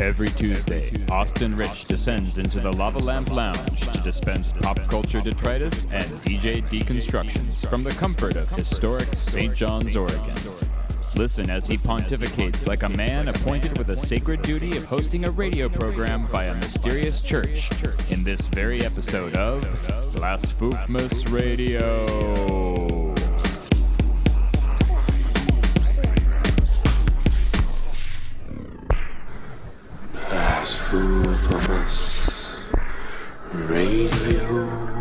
Every Tuesday, Austin Rich descends into the Lava Lamp Lounge to dispense pop culture detritus and DJ deconstructions from the comfort of historic St. John's, Oregon. Listen as he pontificates like a man appointed with a sacred duty of hosting a radio program by a mysterious church in this very episode of Blasphemous Radio. Blasphemous Radio.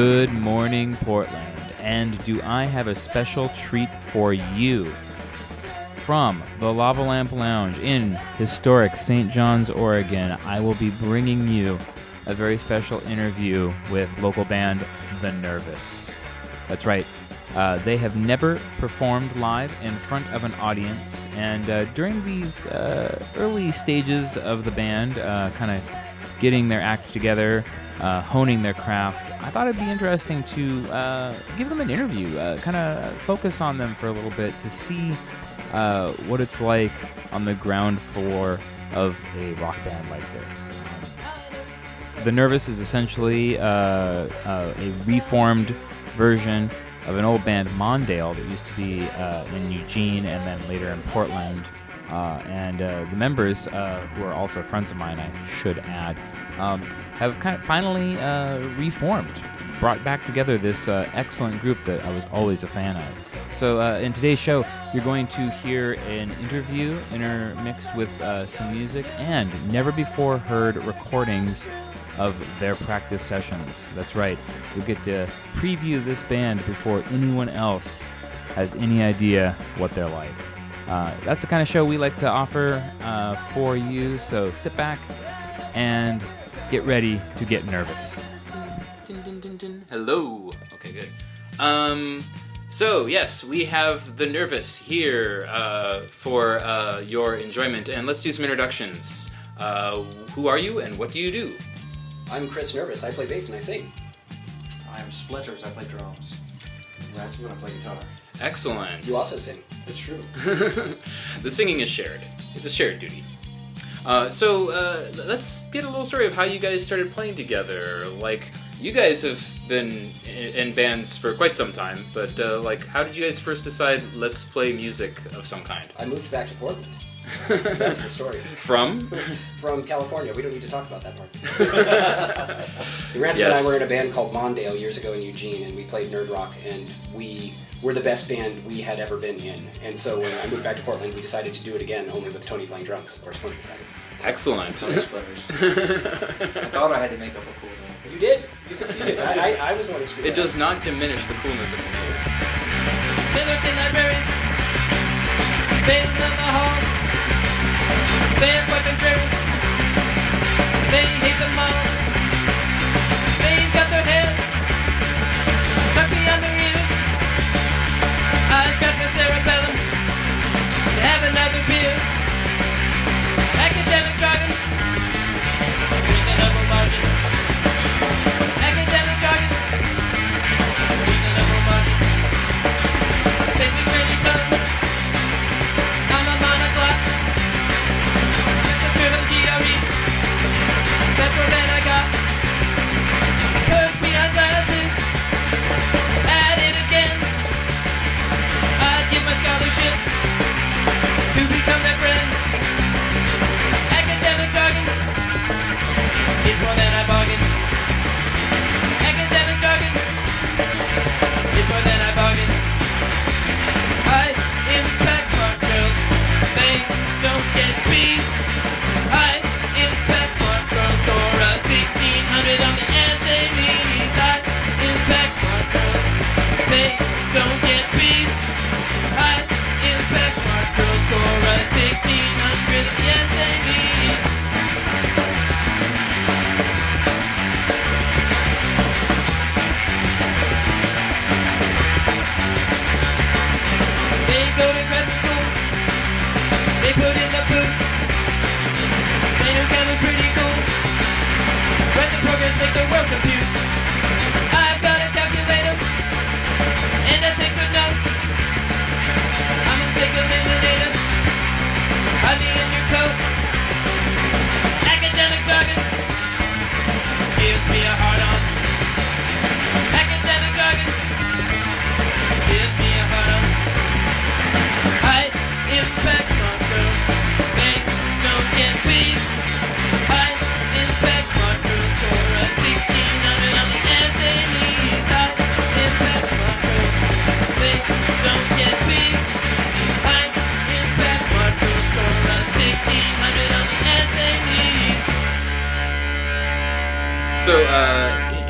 Good morning, Portland. And do I have a special treat for you? From the Lava Lamp Lounge in historic St. John's, Oregon, I will be bringing you a very special interview with local band The Nervous. That's right. Uh, they have never performed live in front of an audience, and uh, during these uh, early stages of the band, uh, kind of getting their act together, uh, honing their craft, I thought it'd be interesting to uh, give them an interview, uh, kind of focus on them for a little bit to see uh, what it's like on the ground floor of a rock band like this. Um, the Nervous is essentially uh, uh, a reformed version of an old band, Mondale, that used to be in Eugene and then later in Portland. And the members, who are also friends of mine, I should add, um, have kind of finally uh, reformed, brought back together this uh, excellent group that I was always a fan of. So uh, in today's show, you're going to hear an interview intermixed with uh, some music and never before heard recordings of their practice sessions. That's right, you'll get to preview this band before anyone else has any idea what they're like. Uh, that's the kind of show we like to offer uh, for you, so sit back and get ready to get nervous. Dun, dun, dun, dun. Hello. Okay, good. Um, so yes, we have the Nervous here uh, for uh, your enjoyment, and let's do some introductions. Uh, who are you, and what do you do? I'm Chris Nervous. I play bass and I sing. I'm Splinters. I play drums. Ransom and I play guitar. Excellent. You also sing. That's true. the singing is shared. It's a shared duty. Uh, so uh, let's get a little story of how you guys started playing together. Like, you guys have been in, in bands for quite some time, but uh, like, how did you guys first decide let's play music of some kind? I moved back to Portland. That's the story. From? From California. We don't need to talk about that part. Ransom Yes. and I were in a band called Mondale years ago in Eugene, and we played nerd rock, and we were the best band we had ever been in. And so when I moved back to Portland, we decided to do it again, only with Tony playing drums, or Splinter Dragon. Excellent. Tony I thought I had to make up a cool name. You did. You succeeded. I, I, I was the one who screwed It up. does not diminish the coolness of the name. They look in libraries, bathe in the halls. They have weapons ready. They hate them all. They've got their hair tucked behind their ears. Eyes got their cerebellum. They have another beer.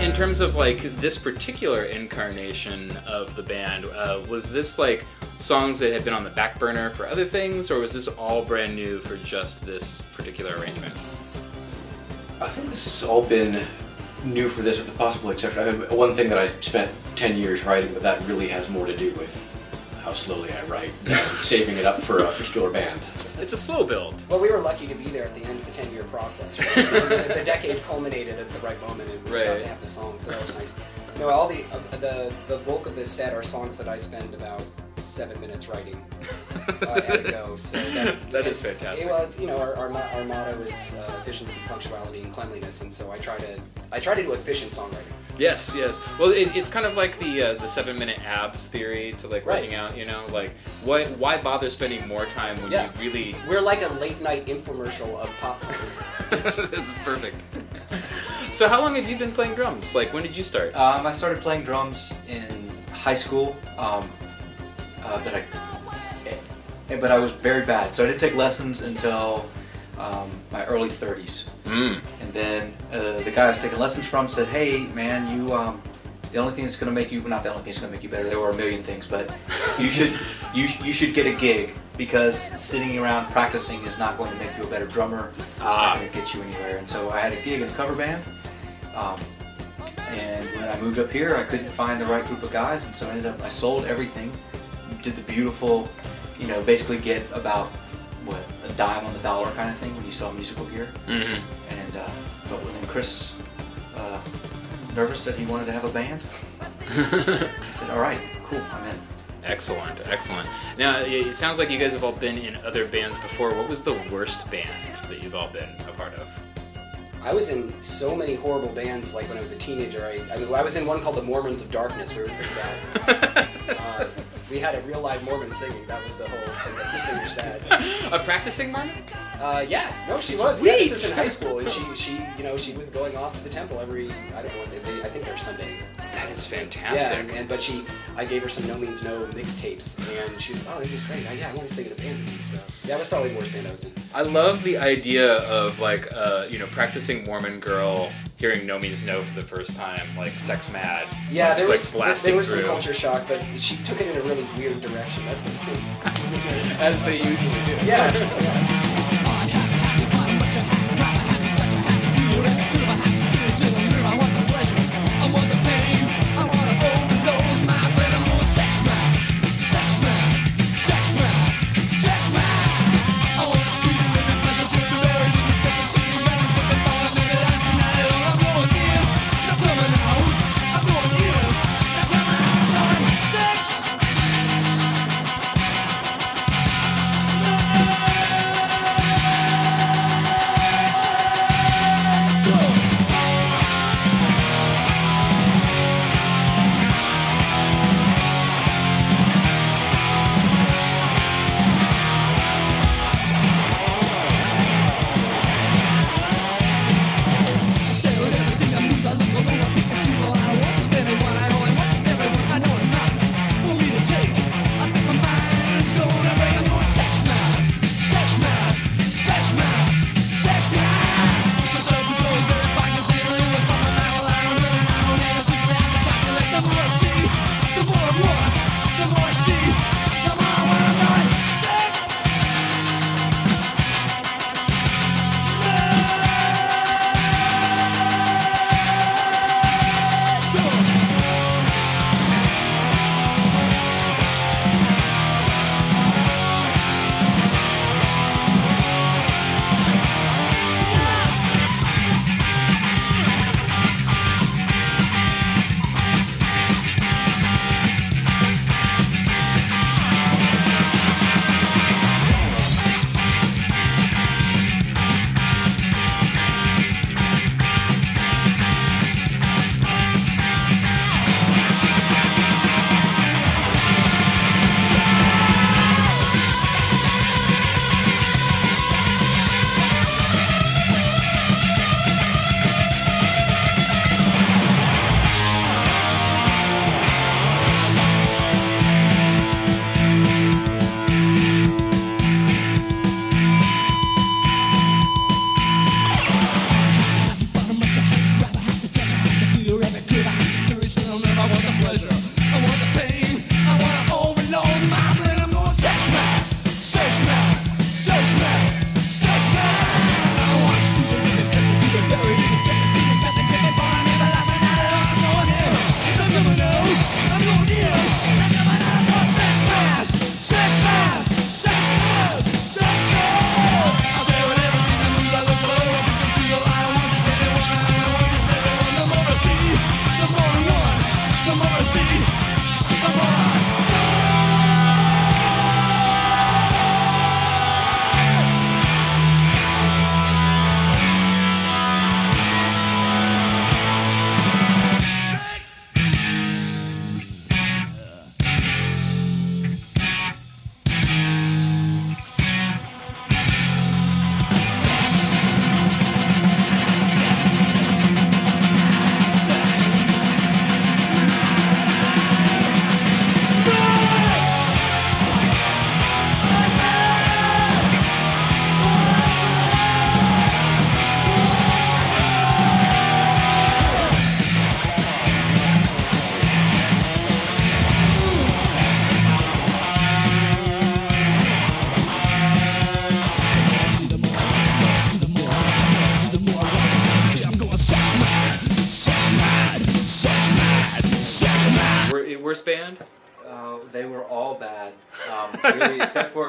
In terms of like this particular incarnation of the band, uh, was this like songs that had been on the back burner for other things, or was this all brand new for just this particular arrangement? I think this has all been new for this, with the possible exception. I mean, one thing that I spent 10 years writing, but that really has more to do with how slowly I write, saving it up for a particular band. It's a slow build. Well, we were lucky to be there at the end of the 10 year process. Right? the, the decade culminated at the right moment, and we got to have the song, so that was nice. No, all the uh, the the bulk of this set are songs that I spend about seven minutes writing uh, at a go. So that's That is it's- fantastic. Well, it's you know our, our, our motto is uh, efficiency, punctuality, and cleanliness, and so I try to I try to do efficient songwriting. Yes, yes. Well, it, it's kind of like the uh, the seven minute abs theory to like Right. working out. You know, like why why bother spending more time when Yeah. you really? We're like a late night infomercial of pop. That's perfect. So how long have you been playing drums? Like when did you start? Um, I started playing drums in high school, um, uh, but I, eh, but I was very bad. So I didn't take lessons until um, my early 30s. Mm. And then uh, the guy I was taking lessons from said, "Hey, man, you um, the only thing that's gonna make you not the only thing that's gonna make you better. There were a million things, but you should you sh- you should get a gig because sitting around practicing is not going to make you a better drummer. It's Ah. not going to get you anywhere." And so I had a gig in a cover band. Um, and when I moved up here, I couldn't find the right group of guys, and so I ended up I sold everything, did the beautiful, you know, basically get about what a dime on the dollar kind of thing when you sell musical gear. hmm And uh, but when Chris uh, nervous that he wanted to have a band, I said, "All right, cool, I'm in." Excellent, excellent. Now it sounds like you guys have all been in other bands before. What was the worst band that you've all been a part of? I was in so many horrible bands, like when I was a teenager. I, I mean, I was in one called the Mormons of Darkness. We were pretty bad. uh, we had a real live Mormon singing. That was the whole thing that distinguished that. a practicing Mormon? Uh, yeah, no, she was. Yeah, this is Sweet. in high school, and she, she, you know, she was going off to the temple every. I don't know if they. I think they're Sunday. That is Yeah, fantastic. and, and but she, I gave her some No Means No mixtapes, and she was like, "Oh, this is great. I, yeah, I want to sing in a band with you." So that was probably the worst band I was in. I love the idea of like uh, you know practicing Mormon girl hearing No Means No for the first time, like sex mad. Yeah, just, there was like there, blasting there was some through. culture shock, but she took it in a really weird direction. That's the thing. as they usually do. Yeah.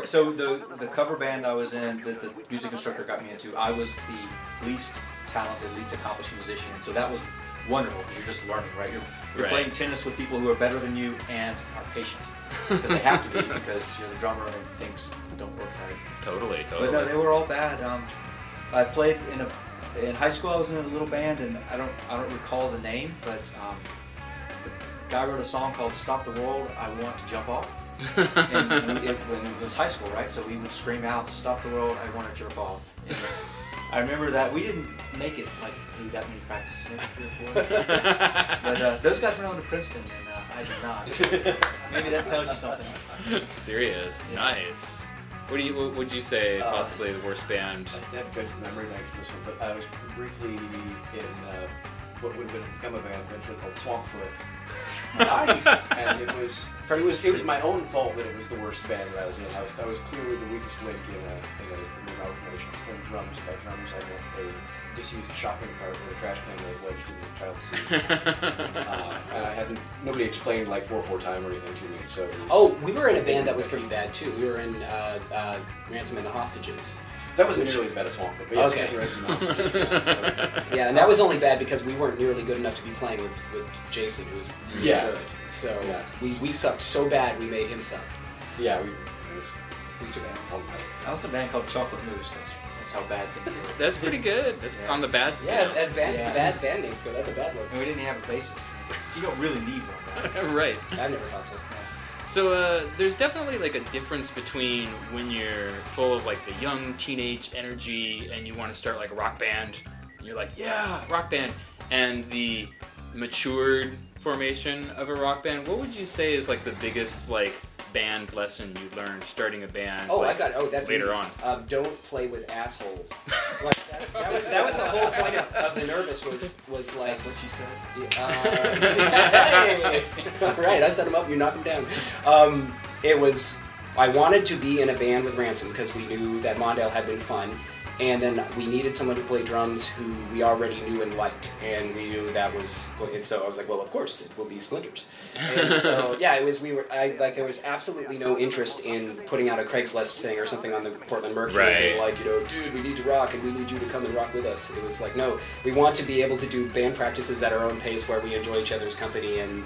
so the the cover band I was in that the music instructor got me into. I was the least talented, least accomplished musician, so that was wonderful because you're just learning, right? You're, you're Right. playing tennis with people who are better than you and are patient because they have to be because you're the drummer and things don't work right. Totally, totally. But no, they were all bad. Um, I played in a in high school. I was in a little band, and I don't I don't recall the name, but um, the guy wrote a song called "Stop the World, I Want to Jump Off." And we, it, when it was high school, right? So we would scream out, "Stop the world, I want to jerk off." And I remember that we didn't make it like through that many practices, maybe three or four. but uh, those guys went on to Princeton, and uh, I did not. maybe that tells you something. Serious. Nice. What do you? What would you say? Uh, Possibly the worst band. I have good memory banks for this one, but I was briefly in uh, what would have been become a band eventually called Swampfoot. Nice. and it was it was it was my own fault that it was the worst band that I was in. I was I was clearly the weakest link in a in a in an amalgamation. Playing drums by drums, I had a disused shopping cart with a trash can that wedged in the child's seat. uh, and I hadn't nobody explained like four four time or anything to me. So it was, Oh, we were in a band that was pretty bad too. We were in uh, uh, Ransom and the Hostages. That wasn't nearly as bad as Swampfoot. But yes, Okay. yes, the rest of the Yeah, and that was only bad because we weren't nearly good enough to be playing with, with Jason, who was really Yeah. good. So Yeah. we, we sucked so bad we made him suck. yeah, we. It was, It was too bad. I was in a band called Chocolate Moose. That's, that's how bad things. That's pretty good. That's on the bad scale. Yeah, as, as band, Yeah. bad band names go, that's a bad one. And we didn't have a bassist. You don't really need one. right. I never thought so. So uh, there's definitely like a difference between when you're full of like the young teenage energy and you want to start like a rock band. And you're like, yeah, rock band, and the matured formation of a rock band. What would you say is like the biggest like band lesson you learned starting a band? Oh, like, I got. Oh, that's later easy. on. Um, don't play with assholes. like that's, that was that was the whole point of, of the nervous was was like. That's what you said. Uh, hey! All right, I set him up. You knock him down. Um, it was. I wanted to be in a band with Ransom because we knew that Mondale had been fun, and then we needed someone to play drums who we already knew and liked, and we knew that was. And so I was like, well, of course, it will be Splinters. And so yeah, it was. We were. I like. There was absolutely no interest in putting out a Craigslist thing or something on the Portland Mercury. Right. being like, you know, dude, we need to rock, and we need you to come and rock with us. It was like, no, we want to be able to do band practices at our own pace where we enjoy each other's company and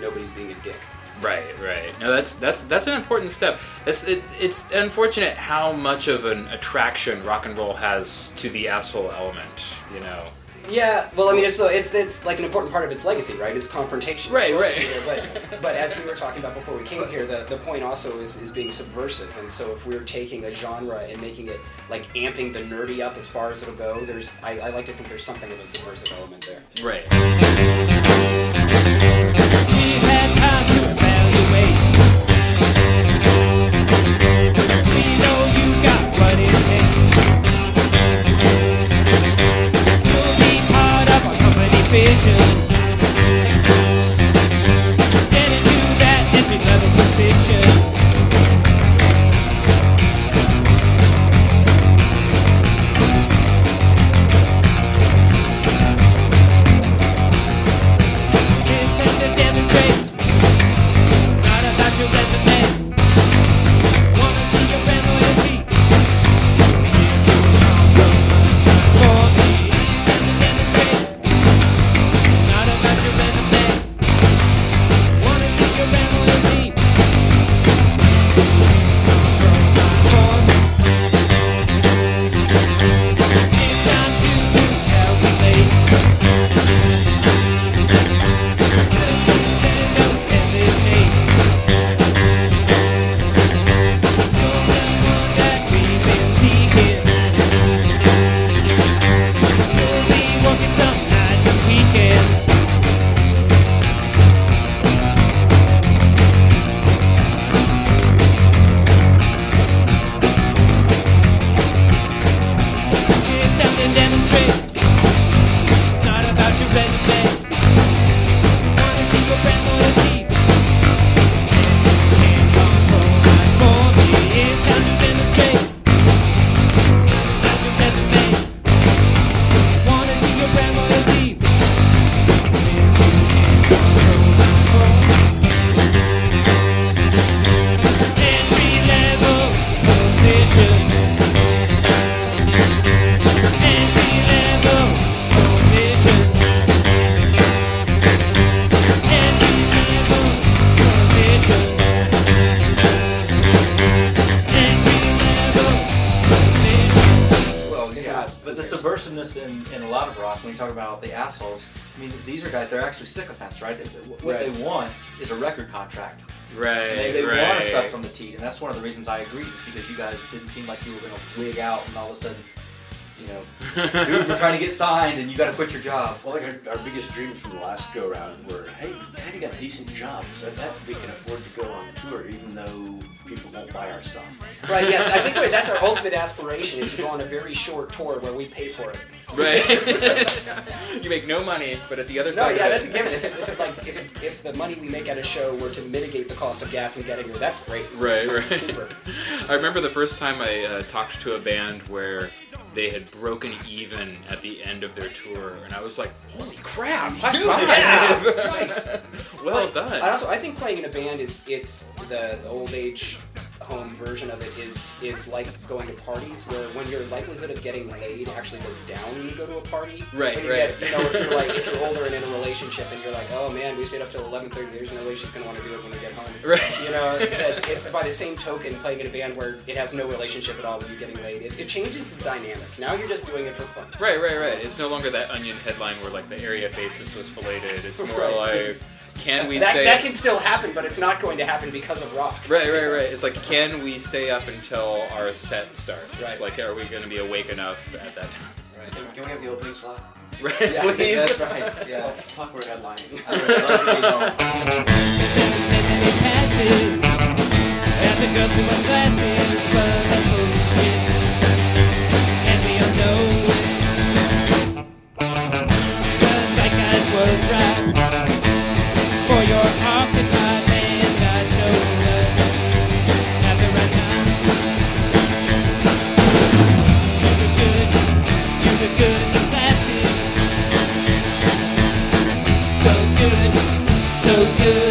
nobody's being a dick. Right, right. No, that's that's that's an important step. It's it, it's unfortunate how much of an attraction rock and roll has to the asshole element. You know. Yeah, well, I mean, it's it's it's like an important part of its legacy, right? It's confrontation. Right, It's right. there, But but as we were talking about before we came here, the, the point also is, is being subversive. And so if we're taking a genre and making it like amping the nerdy up as far as it'll go, there's I, I like to think there's something of a subversive element there. Right. Right. They, they right. want to suck from the teat, and that's one of the reasons I agreed, is because you guys didn't seem like you were going to wig out, and all of a sudden, you know, dude, we're trying to get signed, and you got to quit your job. Well, like our, our biggest dreams from the last go round were, hey, Patty got decent jobs. I bet we can afford to go on tour, even though people won't buy our stuff. Right, yes, I think that's our ultimate aspiration is to go on a very short tour where we pay for it. Right. you make no money, but at the other No, side. yeah, of that's a given. If, it, if, it, like, if, it, if the money we make at a show were to mitigate the cost of gas and getting here, that's great. Right, right. Super. I remember the first time I uh, talked to a band where they had broken even at the end of their tour, and I was like, "Holy crap! high Dude, five!" yeah, nice. well Like, done. I also I think playing in a band is it's the, the old age home version of it is is like going to parties where when your likelihood of getting laid actually goes down when you go to a party. Right, when you right. Get, you know, if you're like if you're older and in a relationship and you're like, oh man, we stayed up till 11:30. There's no way she's gonna want to do it when we get home. Right. You know, it's by the same token playing in a band where it has no relationship at all with you getting laid. It, it changes the dynamic. Now you're just doing it for fun. Right, right, right. It's no longer that onion headline where like the area bassist was filleted. It's more Right. like, can we that, stay? that can still happen, but it's not going to happen because of rock. Right, right, right. It's like, can we stay up until our set starts? Right. Like, are we going to be awake enough at that time? Right. Can, can we have the opening slot? Right, Yeah, please. That's right. Oh, Yeah. fuck, we're headlining. I would love to be good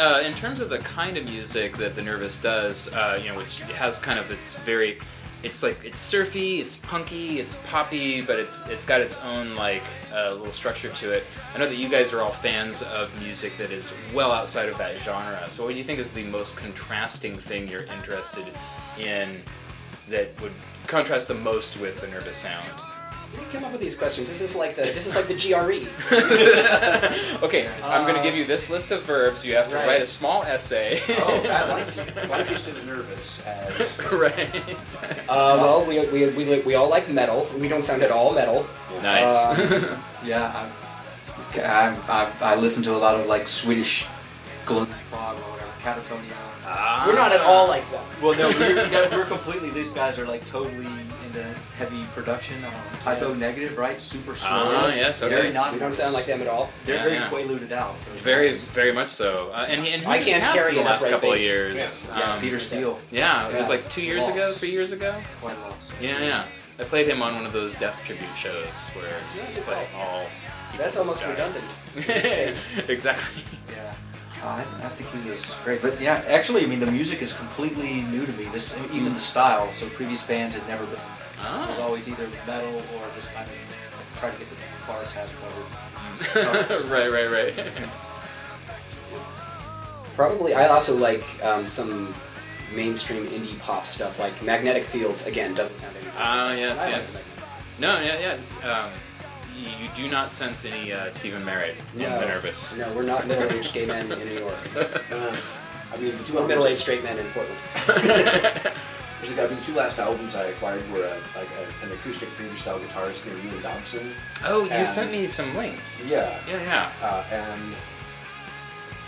uh, in terms of the kind of music that the Nervous does, uh, you know, which has kind of its very, it's like it's surfy, it's punky, it's poppy, but it's it's got its own like uh, little structure to it. I know that you guys are all fans of music that is well outside of that genre. So, what do you think is the most contrasting thing you're interested in that would contrast the most with the Nervous sound? Where do you come up with these questions? This is like the this is like the E. GRE. Okay, I'm going to give you this list of verbs. You have to Right. write a small essay. oh, I like, like used to the nervous as right. Uh, well, we, we, we, we all like metal. We don't sound at all metal. Nice. Uh, Yeah, I'm, I, I, I listen to a lot of like Swedish gloom prog or whatever, Katatonia. Ah. We're not at all like them. Well, no, we're, yeah, we're completely. These guys are like totally into heavy production. Um, Type O Negative, right? Super slow. Ah, yes, okay. Very not. We don't sound like them at all. They're Yeah, very yeah. quaaluded out. Very, very much so. Uh, and he, and he I can't carry the last upright couple of years. Yeah, Um, Peter Steele. Yeah, it was like two it's years ago, three years ago. Quite lost. Yeah, yeah. I played him on one of those death tribute shows where Yeah, he's good playing all. That's almost died. redundant. in this case. exactly. Yeah. Uh, I, I think he was great, but yeah, actually, I mean, the music is completely new to me. This, even the style. So previous bands had never been. It was Oh. always either metal or just kind of try to get the bar tab covered. right, right, right. Probably, I also like um, some mainstream indie pop stuff, like Magnetic Fields. Again, doesn't sound anything. Ah, like this. yes, I yes. Magnetic Fields. No, yeah, yeah. Um, you, you do not sense any uh, Stephin Merritt in No, The Nervous. No, we're not middle-aged gay men in New York. Uh, I mean, the two We're middle-aged straight men in Portland. There's a guy, the two last albums I acquired were a, like a, an acoustic freestyle guitarist named Ian Dobson. Oh, you And- sent me some links. Yeah. Yeah, yeah. Uh, and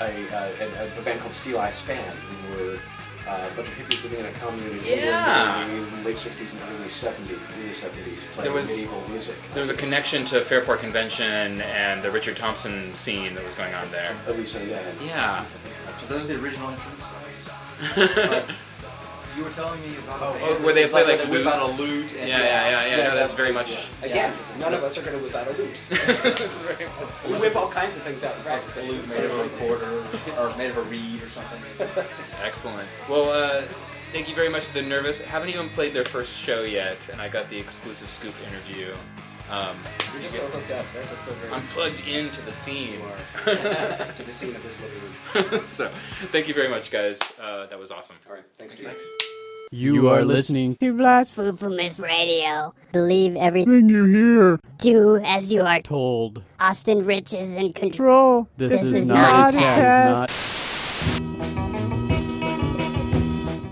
a, uh, and a band called Steeleye Span, who were uh, a bunch of hippies living in a commune in Yeah. England in the late 60s and early 70s, early 70s, playing There was- medieval music. There was a connection to Fairport Convention and the Richard Thompson scene that was going on there. At least, uh, yeah. Yeah. So those are the original instruments, guys. you were telling me about. Oh, band Oh, that where they was play like they whip out a lute. Yeah, And, yeah, yeah, yeah. Yeah, no, that's yeah, very yeah. much. Again, none of us are going to whip out a lute. this is very much. We whip all kinds of things out in practice. A lute it's made of a sort recorder or made of a reed or something. Excellent. Well, uh, thank you very much to the Nervous. Haven't even played their first show yet, and I got the exclusive scoop interview. Um, You're just so hooked up. That's what's so great. I'm plugged into the scene. You are. to the scene of this living room. so, thank you very much, guys. Uh, that was awesome. All right, thanks, Steve. You, are listening to Blasphemy Blasphemous Radio. Believe everything you hear. do as you are told. Told. Austin Rich is in control. This, This is, is not, not a a test.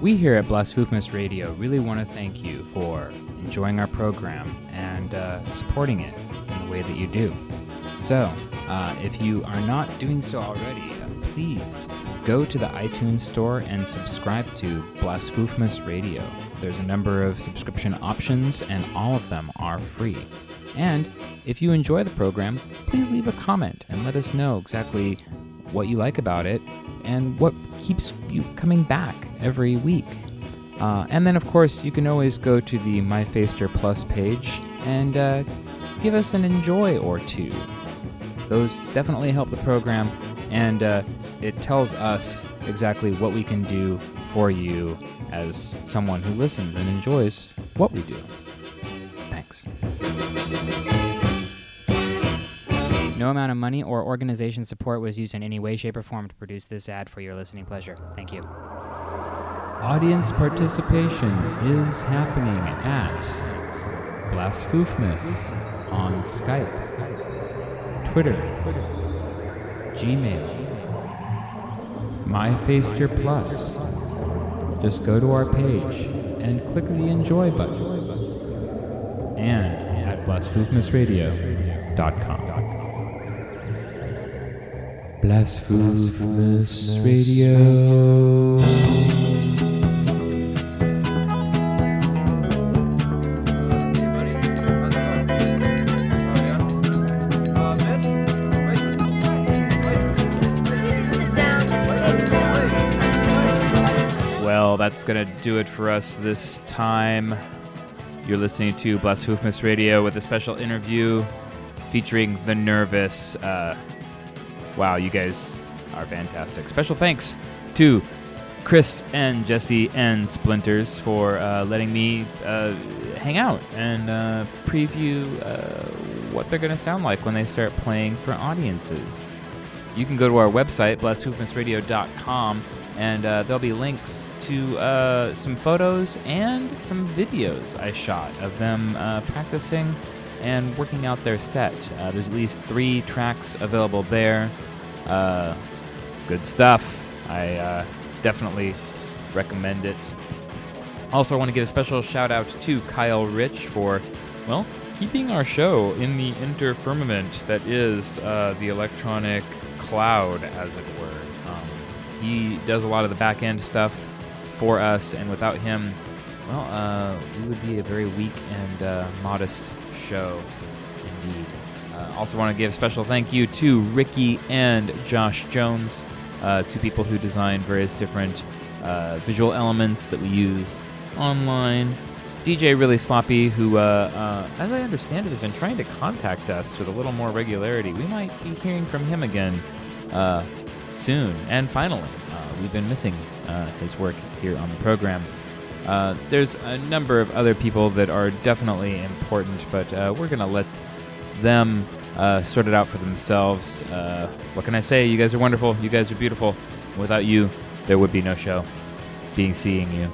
We here at Blasphemous Radio really want to thank you for enjoying our program and uh, supporting it in the way that you do. So, uh, if you are not doing so already, uh, please go to the iTunes store and subscribe to Blasphemous Radio. There's a number of subscription options, and all of them are free. And if you enjoy the program, please leave a comment and let us know exactly what you like about it and what keeps you coming back every week. Uh, and then, of course, you can always go to the My Faster Plus page and uh, give us an enjoy or two. Those definitely help the program, and uh, it tells us exactly what we can do for you as someone who listens and enjoys what we do. Thanks. No amount of money or organization support was used in any way, shape, or form to produce this ad for your listening pleasure. Thank you. Audience participation is happening at Blasphemous on Skype, Twitter, Gmail, MyFaster Plus. Just go to our page and click the enjoy button. And at blasphemousradio.com. Blasphemous Radio. That's going to do it for us this time. You're listening to Blasphemous Radio with a special interview featuring The Nervous. Uh, wow, you guys are fantastic. Special thanks to Chris and Jesse and Splinters for uh, letting me uh, hang out and uh, preview uh, what they're going to sound like when they start playing for audiences. You can go to our website, blasphemousradio.com, and uh, there'll be links to uh, some photos and some videos I shot of them uh, practicing and working out their set. Uh, there's at least three tracks available there. Uh, good stuff. I uh, definitely recommend it. Also, I want to give a special shout out to Kyle Rich for, well, keeping our show in the interfirmament that is uh, the electronic cloud, as it were. Um, he does a lot of the back end stuff for us, and without him, well, uh, we would be a very weak and uh, modest show indeed. Uh, also, want to give special thank you to Ricky and Josh Jones, uh, two people who design various different uh, visual elements that we use online. DJ Really Sloppy, who, uh, as I understand it, has been trying to contact us with a little more regularity. We might be hearing from him again soon. And finally, we've been missing his work here on the program. Uh, there's a number of other people that are definitely important, but uh, we're going to let them uh, sort it out for themselves. Uh, what can I say? You guys are wonderful. You guys are beautiful. Without you, there would be no show. Being seeing you.